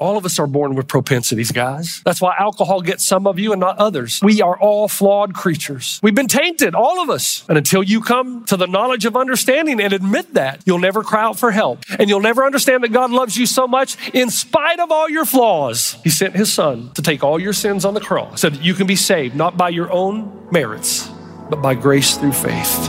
All of us are born with propensities, guys. That's why alcohol gets some of you and not others. We are all flawed creatures. We've been tainted, all of us. And until you come to the knowledge of understanding and admit that, you'll never cry out for help. And you'll never understand that God loves you so much in spite of all your flaws. He sent his son to take all your sins on the cross so that you can be saved, not by your own merits, but by grace through faith.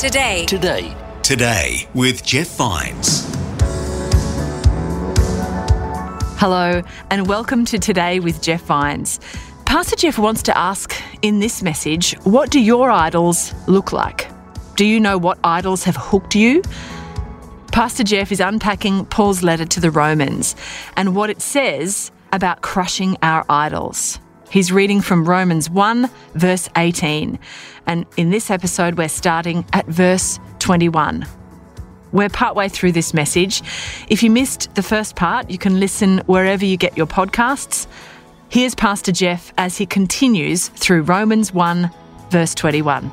Today. Today. Today, Today with Jeff Vines. Hello, and welcome to Today with Jeff Vines. Pastor Jeff wants to ask in this message what do your idols look like? Do you know what idols have hooked you? Pastor Jeff is unpacking Paul's letter to the Romans and what it says about crushing our idols. He's reading from Romans 1, verse 18. And in this episode, we're starting at verse 21. We're partway through this message. If you missed the first part, you can listen wherever you get your podcasts. Here's Pastor Jeff as he continues through Romans 1, verse 21.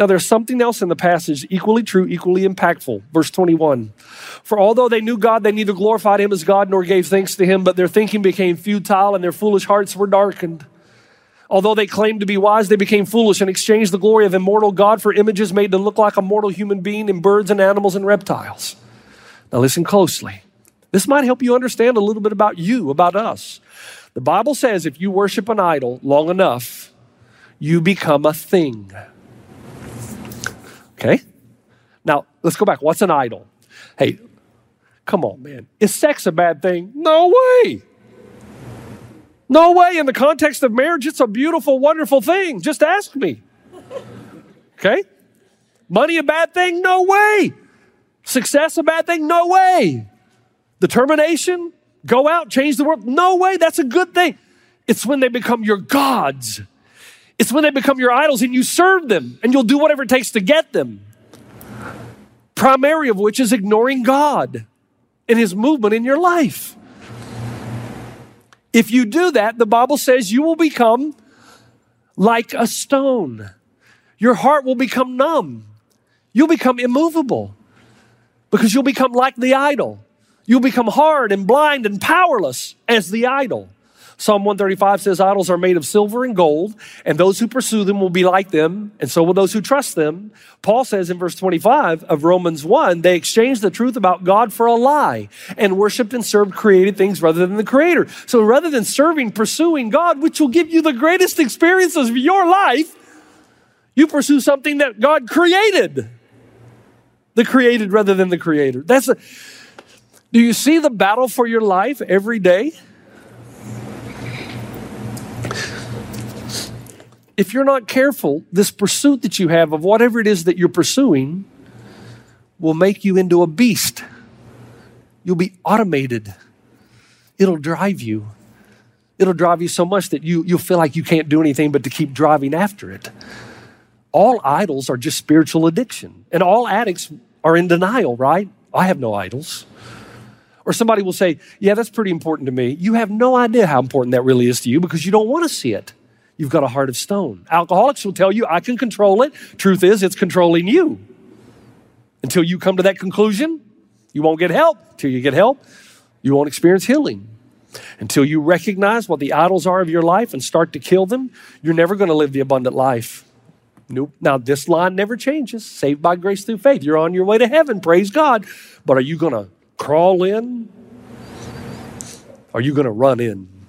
Now, there's something else in the passage equally true, equally impactful. Verse 21. For although they knew God, they neither glorified him as God nor gave thanks to him, but their thinking became futile and their foolish hearts were darkened. Although they claimed to be wise, they became foolish and exchanged the glory of immortal God for images made to look like a mortal human being in birds and animals and reptiles. Now, listen closely. This might help you understand a little bit about you, about us. The Bible says if you worship an idol long enough, you become a thing. Okay? Now, let's go back. What's an idol? Hey, come on, man. Is sex a bad thing? No way. No way. In the context of marriage, it's a beautiful, wonderful thing. Just ask me. Okay? Money a bad thing? No way. Success a bad thing? No way. Determination? Go out, change the world? No way. That's a good thing. It's when they become your gods. It's when they become your idols and you serve them and you'll do whatever it takes to get them. Primary of which is ignoring God and His movement in your life. If you do that, the Bible says you will become like a stone. Your heart will become numb. You'll become immovable because you'll become like the idol. You'll become hard and blind and powerless as the idol. Psalm 135 says, Idols are made of silver and gold, and those who pursue them will be like them, and so will those who trust them. Paul says in verse 25 of Romans 1, they exchanged the truth about God for a lie and worshiped and served created things rather than the Creator. So rather than serving, pursuing God, which will give you the greatest experiences of your life, you pursue something that God created. The created rather than the Creator. That's a, do you see the battle for your life every day? If you're not careful, this pursuit that you have of whatever it is that you're pursuing will make you into a beast. You'll be automated. It'll drive you. It'll drive you so much that you, you'll feel like you can't do anything but to keep driving after it. All idols are just spiritual addiction, and all addicts are in denial, right? I have no idols. Or somebody will say, Yeah, that's pretty important to me. You have no idea how important that really is to you because you don't want to see it. You've got a heart of stone. Alcoholics will tell you, I can control it. Truth is, it's controlling you. Until you come to that conclusion, You won't get help. Till you get help, you won't experience healing. Until you recognize what the idols are of your life and start to kill them, you're never going to live the abundant life. Nope. Now, this line never changes. Saved by grace through faith. You're on your way to heaven. Praise God. But are you going to crawl in? Are you going to run in?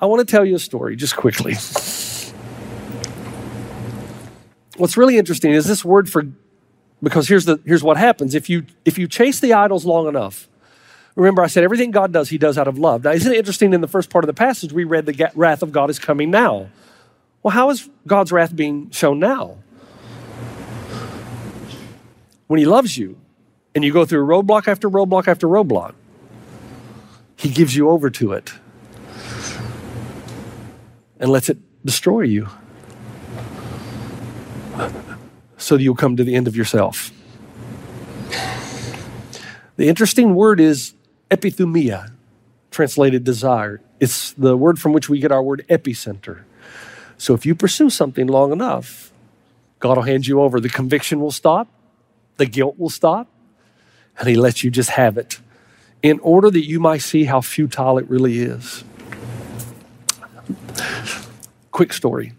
I want to tell you a story just quickly. What's really interesting is this word for because here's the here's what happens. If you if you chase the idols long enough remember i said everything god does he does out of love. Now isn't it interesting in the first part of the passage we read the wrath of god is coming now? Well how is god's wrath being shown now? When he loves you and you go through roadblock after roadblock after roadblock he gives you over to it and lets it destroy you so that you'll come to the end of yourself. The interesting word is epithumia, translated desire. It's the word from which we get our word epicenter. So if you pursue something long enough, God will hand you over. The conviction will stop, the guilt will stop, and He lets you just have it in order that you might see how futile it really is. Quick story.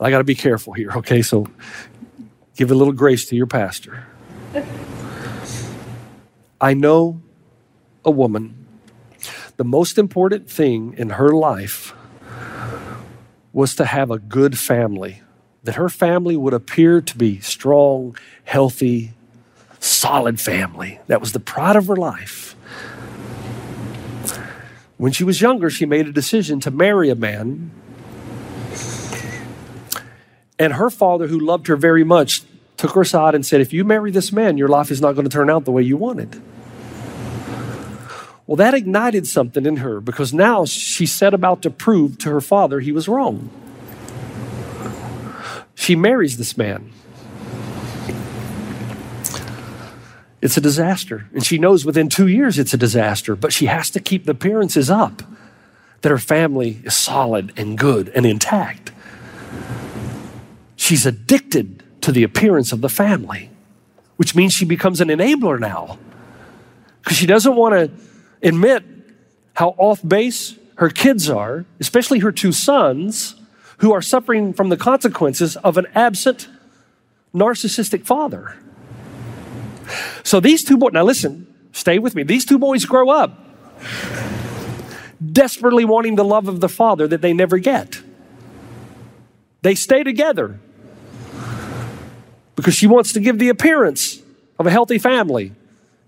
I got to be careful here, okay? So give a little grace to your pastor. I know a woman, the most important thing in her life was to have a good family, that her family would appear to be strong, healthy, solid family. That was the pride of her life. When she was younger, she made a decision to marry a man and her father, who loved her very much, took her aside and said, If you marry this man, your life is not going to turn out the way you wanted. Well, that ignited something in her because now she set about to prove to her father he was wrong. She marries this man. It's a disaster. And she knows within two years it's a disaster, but she has to keep the appearances up that her family is solid and good and intact. She's addicted to the appearance of the family, which means she becomes an enabler now because she doesn't want to admit how off base her kids are, especially her two sons, who are suffering from the consequences of an absent narcissistic father. So these two boys, now listen, stay with me. These two boys grow up desperately wanting the love of the father that they never get. They stay together because she wants to give the appearance of a healthy family,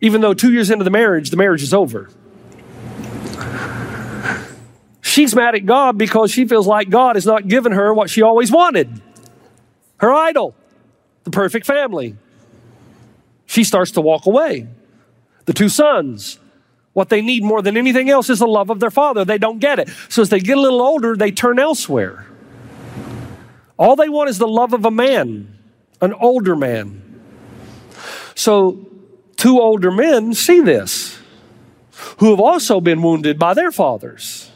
even though two years into the marriage, the marriage is over. She's mad at God because she feels like God has not given her what she always wanted her idol, the perfect family. She starts to walk away. The two sons, what they need more than anything else is the love of their father. They don't get it. So as they get a little older, they turn elsewhere. All they want is the love of a man, an older man. So two older men see this, who have also been wounded by their fathers.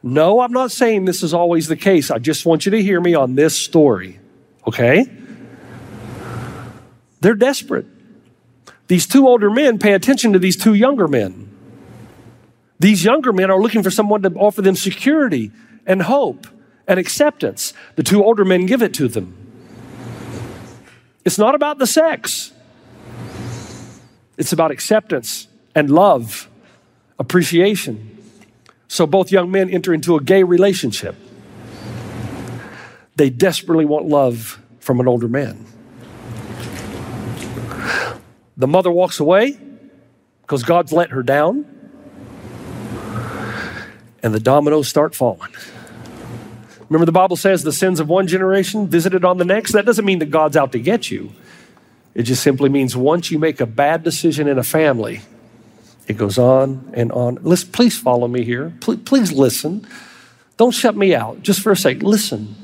No, I'm not saying this is always the case. I just want you to hear me on this story, okay? They're desperate. These two older men pay attention to these two younger men. These younger men are looking for someone to offer them security and hope and acceptance. The two older men give it to them. It's not about the sex, it's about acceptance and love, appreciation. So both young men enter into a gay relationship. They desperately want love from an older man. The mother walks away because God's let her down, and the dominoes start falling. Remember, the Bible says the sins of one generation visited on the next? That doesn't mean that God's out to get you. It just simply means once you make a bad decision in a family, it goes on and on. Listen, please follow me here. Please, please listen. Don't shut me out just for a sec. Listen.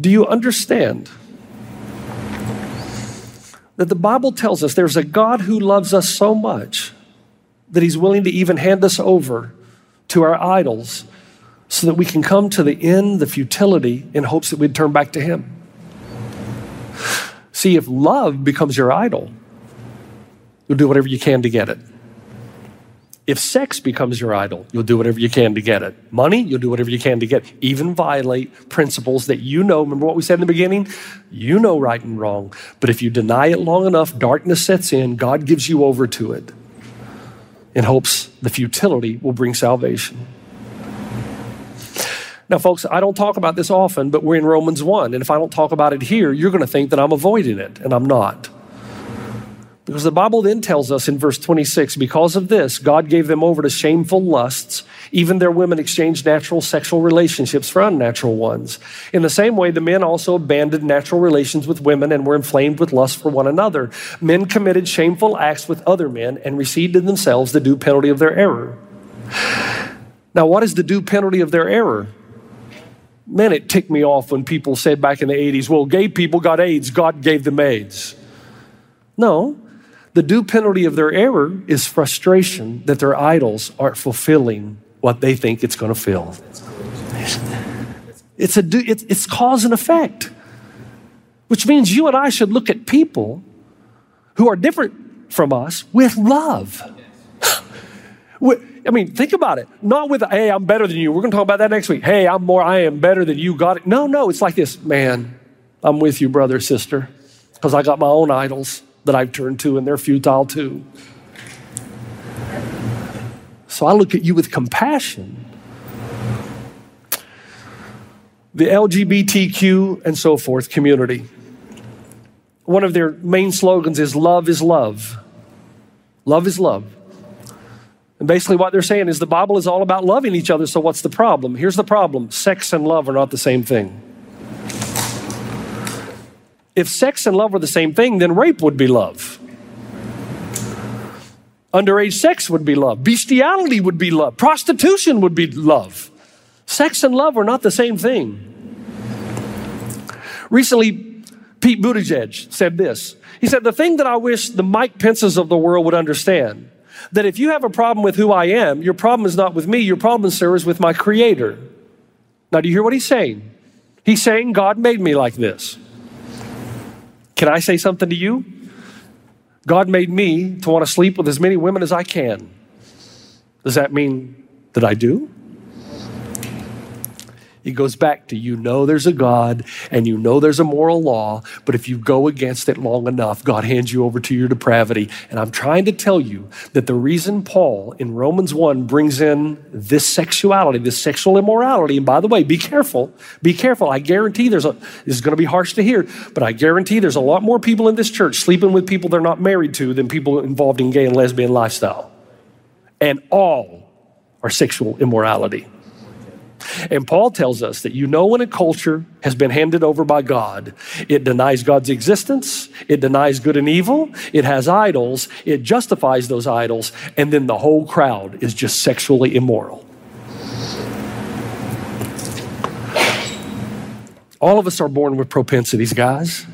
Do you understand that the Bible tells us there's a God who loves us so much that he's willing to even hand us over to our idols so that we can come to the end, the futility, in hopes that we'd turn back to him? See, if love becomes your idol, you'll do whatever you can to get it. If sex becomes your idol, you'll do whatever you can to get it. Money, you'll do whatever you can to get. Even violate principles that you know. Remember what we said in the beginning? You know right and wrong. But if you deny it long enough, darkness sets in, God gives you over to it in hopes the futility will bring salvation. Now, folks, I don't talk about this often, but we're in Romans 1. And if I don't talk about it here, you're going to think that I'm avoiding it, and I'm not. Because the Bible then tells us in verse 26 because of this, God gave them over to shameful lusts. Even their women exchanged natural sexual relationships for unnatural ones. In the same way, the men also abandoned natural relations with women and were inflamed with lust for one another. Men committed shameful acts with other men and received in themselves the due penalty of their error. Now, what is the due penalty of their error? Man, it ticked me off when people said back in the 80s, well, gay people got AIDS, God gave them AIDS. No, the due penalty of their error is frustration that their idols aren't fulfilling what they think it's going to fill. It's, a, it's, cause and effect, which means you and I should look at people who are different from us with love. I mean, think about it. Not with, hey, I'm better than you. We're going to talk about that next week. Hey, I'm more, I am better than you. Got it. No, no, it's like this. Man, I'm with you, brother, sister, because I got my own idols that I've turned to, and they're futile too. So I look at you with compassion. The LGBTQ and so forth community, one of their main slogans is love is love. Love is love. And basically, what they're saying is the Bible is all about loving each other, so what's the problem? Here's the problem sex and love are not the same thing. If sex and love were the same thing, then rape would be love. Underage sex would be love. Bestiality would be love. Prostitution would be love. Sex and love are not the same thing. Recently, Pete Buttigieg said this. He said, The thing that I wish the Mike Pences of the world would understand that if you have a problem with who I am, your problem is not with me, your problem, sir, is with my Creator. Now, do you hear what he's saying? He's saying, God made me like this. Can I say something to you? God made me to want to sleep with as many women as I can. Does that mean that I do? It goes back to you know there's a God and you know there's a moral law, but if you go against it long enough, God hands you over to your depravity. And I'm trying to tell you that the reason Paul in Romans 1 brings in this sexuality, this sexual immorality, and by the way, be careful, be careful. I guarantee there's a, this is going to be harsh to hear, but I guarantee there's a lot more people in this church sleeping with people they're not married to than people involved in gay and lesbian lifestyle. And all are sexual immorality. And Paul tells us that you know when a culture has been handed over by God, it denies God's existence, it denies good and evil, it has idols, it justifies those idols, and then the whole crowd is just sexually immoral. All of us are born with propensities, guys.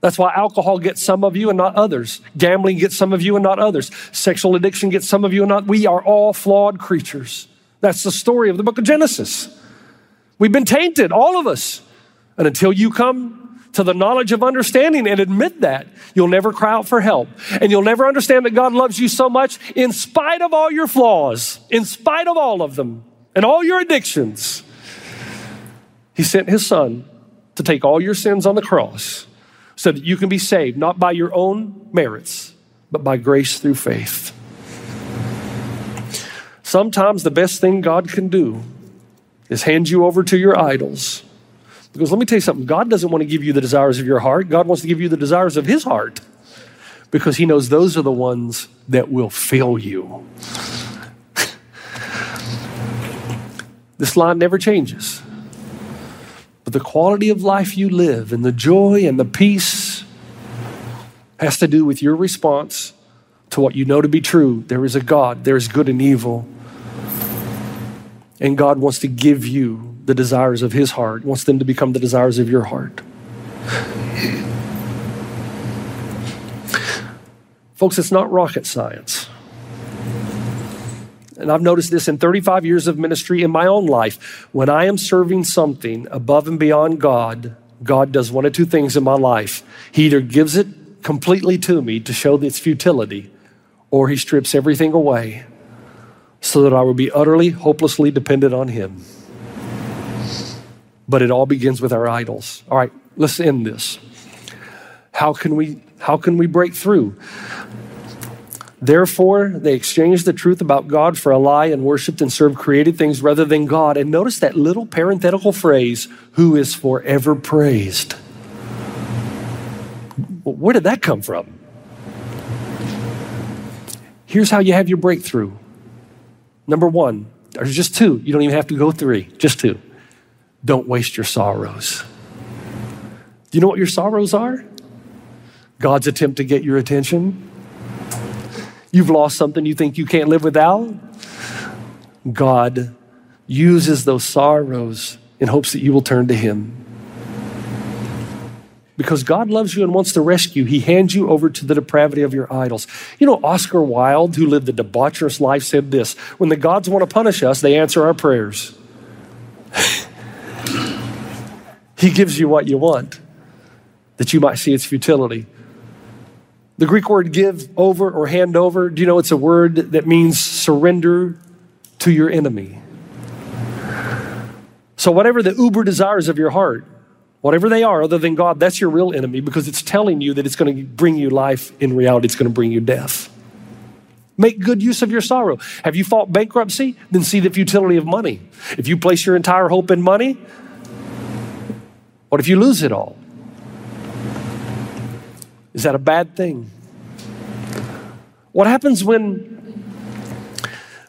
That's why alcohol gets some of you and not others. Gambling gets some of you and not others. Sexual addiction gets some of you and not. We are all flawed creatures. That's the story of the book of Genesis. We've been tainted, all of us. And until you come to the knowledge of understanding and admit that, you'll never cry out for help. And you'll never understand that God loves you so much in spite of all your flaws, in spite of all of them, and all your addictions. He sent his son to take all your sins on the cross so that you can be saved, not by your own merits, but by grace through faith. Sometimes the best thing God can do is hand you over to your idols. Because let me tell you something God doesn't want to give you the desires of your heart, God wants to give you the desires of His heart. Because He knows those are the ones that will fill you. this line never changes. But the quality of life you live and the joy and the peace has to do with your response to what you know to be true. There is a God, there is good and evil. And God wants to give you the desires of His heart, wants them to become the desires of your heart. Folks, it's not rocket science. And I've noticed this in 35 years of ministry in my own life. When I am serving something above and beyond God, God does one of two things in my life. He either gives it completely to me to show its futility, or He strips everything away so that I would be utterly, hopelessly dependent on Him. But it all begins with our idols. All right, let's end this. How can we, how can we break through? Therefore, they exchanged the truth about God for a lie and worshiped and served created things rather than God. And notice that little parenthetical phrase, who is forever praised. Where did that come from? Here's how you have your breakthrough. Number one, there's just two. You don't even have to go three, just two. Don't waste your sorrows. Do you know what your sorrows are? God's attempt to get your attention. You've lost something you think you can't live without. God uses those sorrows in hopes that you will turn to Him. Because God loves you and wants to rescue, He hands you over to the depravity of your idols. You know, Oscar Wilde, who lived a debaucherous life, said this When the gods want to punish us, they answer our prayers. he gives you what you want, that you might see its futility. The Greek word give over or hand over, do you know it's a word that means surrender to your enemy? So, whatever the uber desires of your heart, whatever they are other than God, that's your real enemy because it's telling you that it's going to bring you life. In reality, it's going to bring you death. Make good use of your sorrow. Have you fought bankruptcy? Then see the futility of money. If you place your entire hope in money, what if you lose it all? Is that a bad thing? What happens when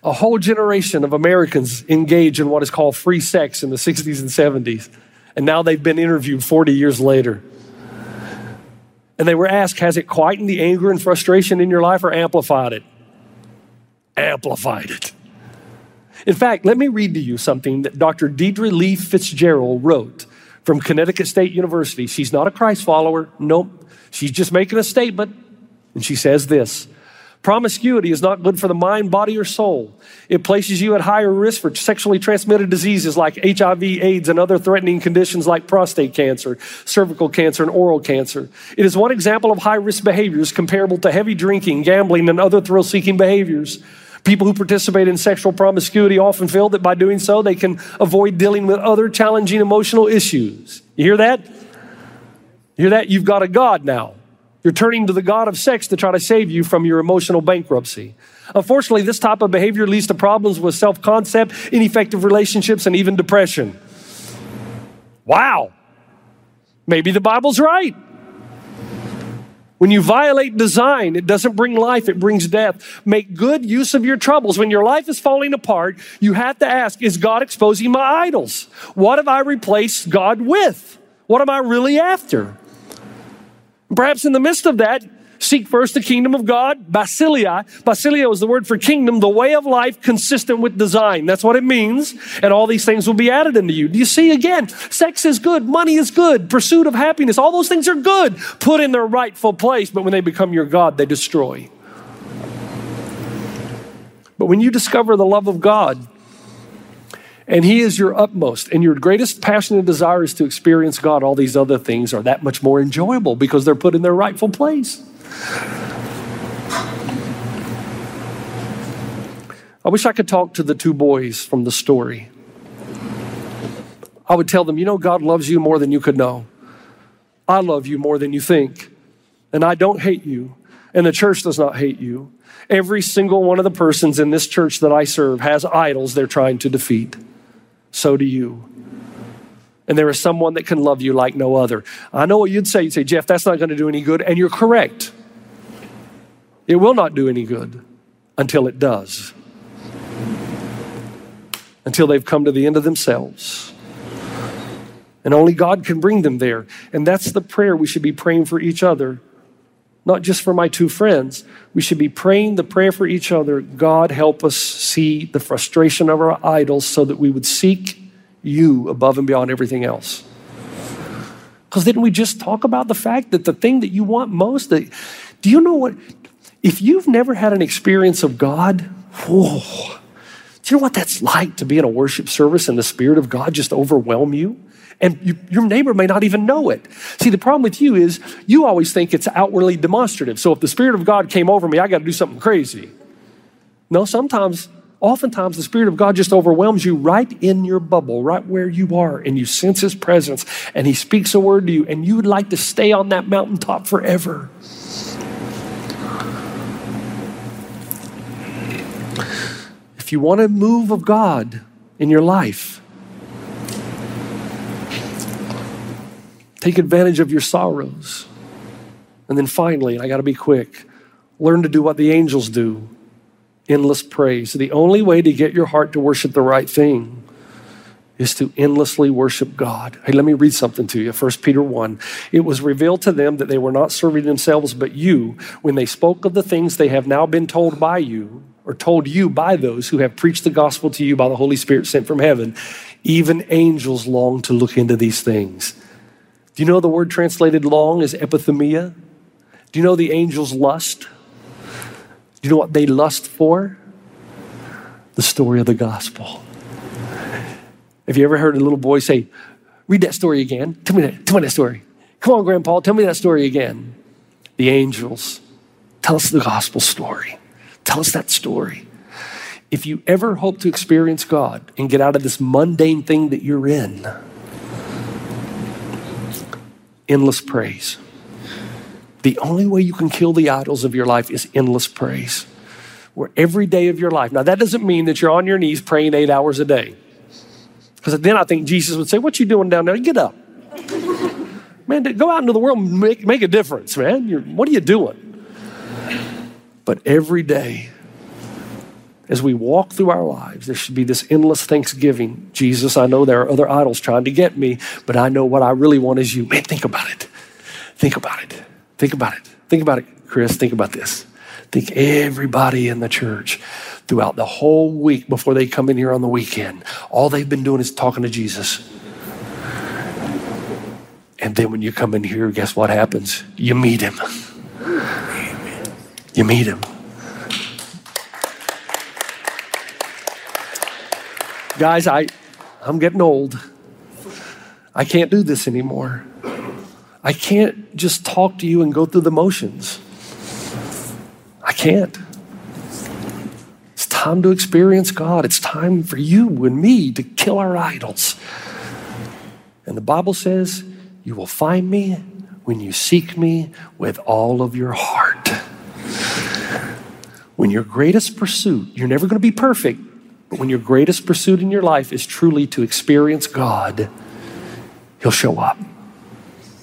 a whole generation of Americans engage in what is called free sex in the 60s and 70s, and now they've been interviewed 40 years later? And they were asked, Has it quietened the anger and frustration in your life or amplified it? Amplified it. In fact, let me read to you something that Dr. Deidre Lee Fitzgerald wrote from Connecticut State University. She's not a Christ follower. Nope. She's just making a statement. And she says this Promiscuity is not good for the mind, body, or soul. It places you at higher risk for sexually transmitted diseases like HIV, AIDS, and other threatening conditions like prostate cancer, cervical cancer, and oral cancer. It is one example of high risk behaviors comparable to heavy drinking, gambling, and other thrill seeking behaviors. People who participate in sexual promiscuity often feel that by doing so, they can avoid dealing with other challenging emotional issues. You hear that? You hear that? You've got a God now. You're turning to the God of sex to try to save you from your emotional bankruptcy. Unfortunately, this type of behavior leads to problems with self concept, ineffective relationships, and even depression. Wow. Maybe the Bible's right. When you violate design, it doesn't bring life, it brings death. Make good use of your troubles. When your life is falling apart, you have to ask Is God exposing my idols? What have I replaced God with? What am I really after? Perhaps in the midst of that, seek first the kingdom of God, basileia. Basileia is the word for kingdom, the way of life consistent with design. That's what it means. And all these things will be added into you. Do you see again? Sex is good, money is good, pursuit of happiness, all those things are good, put in their rightful place, but when they become your God, they destroy. But when you discover the love of God, and He is your utmost, and your greatest passion and desire is to experience God, all these other things are that much more enjoyable because they're put in their rightful place. I wish I could talk to the two boys from the story. I would tell them, you know, God loves you more than you could know. I love you more than you think. And I don't hate you. And the church does not hate you. Every single one of the persons in this church that I serve has idols they're trying to defeat. So do you. And there is someone that can love you like no other. I know what you'd say. You'd say, Jeff, that's not going to do any good. And you're correct. It will not do any good until it does. Until they've come to the end of themselves. And only God can bring them there. And that's the prayer we should be praying for each other. Not just for my two friends. We should be praying the prayer for each other. God, help us see the frustration of our idols so that we would seek you above and beyond everything else. Because didn't we just talk about the fact that the thing that you want most, that, do you know what? If you've never had an experience of God, whoa, do you know what that's like to be in a worship service and the Spirit of God just overwhelm you? And you, your neighbor may not even know it. See, the problem with you is you always think it's outwardly demonstrative. So if the Spirit of God came over me, I got to do something crazy. No, sometimes, oftentimes, the Spirit of God just overwhelms you right in your bubble, right where you are, and you sense His presence, and He speaks a word to you, and you would like to stay on that mountaintop forever. If you want a move of God in your life, take advantage of your sorrows. And then finally, and I got to be quick, learn to do what the angels do endless praise. The only way to get your heart to worship the right thing is to endlessly worship God. Hey, let me read something to you. 1 Peter 1. It was revealed to them that they were not serving themselves but you when they spoke of the things they have now been told by you or told you by those who have preached the gospel to you by the Holy Spirit sent from heaven. Even angels long to look into these things. Do you know the word translated long is epithumia? Do you know the angels lust? Do you know what they lust for? The story of the gospel. Have you ever heard a little boy say, Read that story again? Tell me that, tell me that story. Come on, Grandpa, tell me that story again. The angels, tell us the gospel story. Tell us that story. If you ever hope to experience God and get out of this mundane thing that you're in, endless praise. The only way you can kill the idols of your life is endless praise. Where every day of your life, now that doesn't mean that you're on your knees praying eight hours a day. Because then I think Jesus would say, What you doing down there? Get up. Man, go out into the world make, make a difference, man. You're, what are you doing? But every day, as we walk through our lives, there should be this endless thanksgiving. Jesus, I know there are other idols trying to get me, but I know what I really want is you. Man, think about it. Think about it. Think about it. Think about it, Chris. Think about this. Think everybody in the church throughout the whole week before they come in here on the weekend, all they've been doing is talking to Jesus. And then when you come in here, guess what happens? You meet him. You meet him. Guys, I, I'm getting old. I can't do this anymore. I can't just talk to you and go through the motions. I can't. It's time to experience God. It's time for you and me to kill our idols. And the Bible says, You will find me when you seek me with all of your heart. When your greatest pursuit, you're never going to be perfect, but when your greatest pursuit in your life is truly to experience God, He'll show up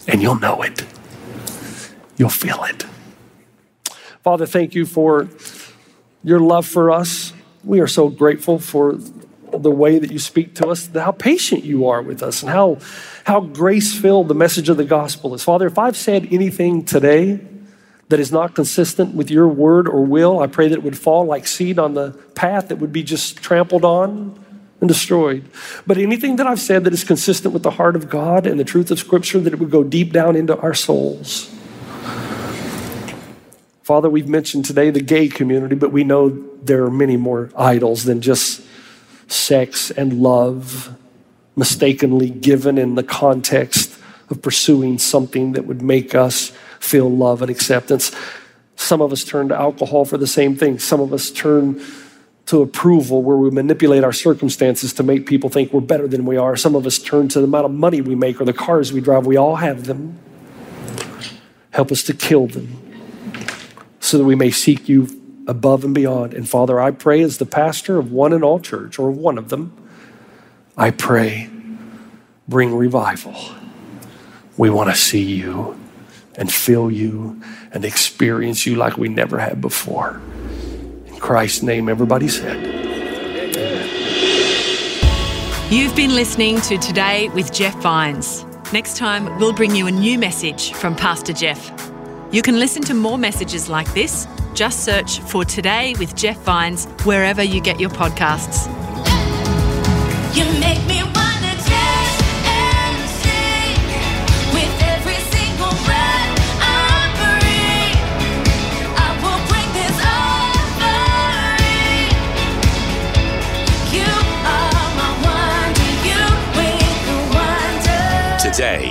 and you'll know it. You'll feel it. Father, thank you for your love for us. We are so grateful for the way that you speak to us, how patient you are with us, and how, how grace filled the message of the gospel is. Father, if I've said anything today that is not consistent with your word or will, I pray that it would fall like seed on the path that would be just trampled on and destroyed. But anything that I've said that is consistent with the heart of God and the truth of Scripture, that it would go deep down into our souls. Father, we've mentioned today the gay community, but we know there are many more idols than just sex and love mistakenly given in the context of pursuing something that would make us feel love and acceptance. Some of us turn to alcohol for the same thing. Some of us turn to approval where we manipulate our circumstances to make people think we're better than we are. Some of us turn to the amount of money we make or the cars we drive. We all have them. Help us to kill them so that we may seek you above and beyond. And Father, I pray as the pastor of one and all church, or one of them, I pray, bring revival. We want to see you and feel you and experience you like we never have before. In Christ's name, everybody said. You've been listening to Today with Jeff Vines. Next time, we'll bring you a new message from Pastor Jeff. You can listen to more messages like this. Just search for Today with Jeff Vines wherever you get your podcasts. You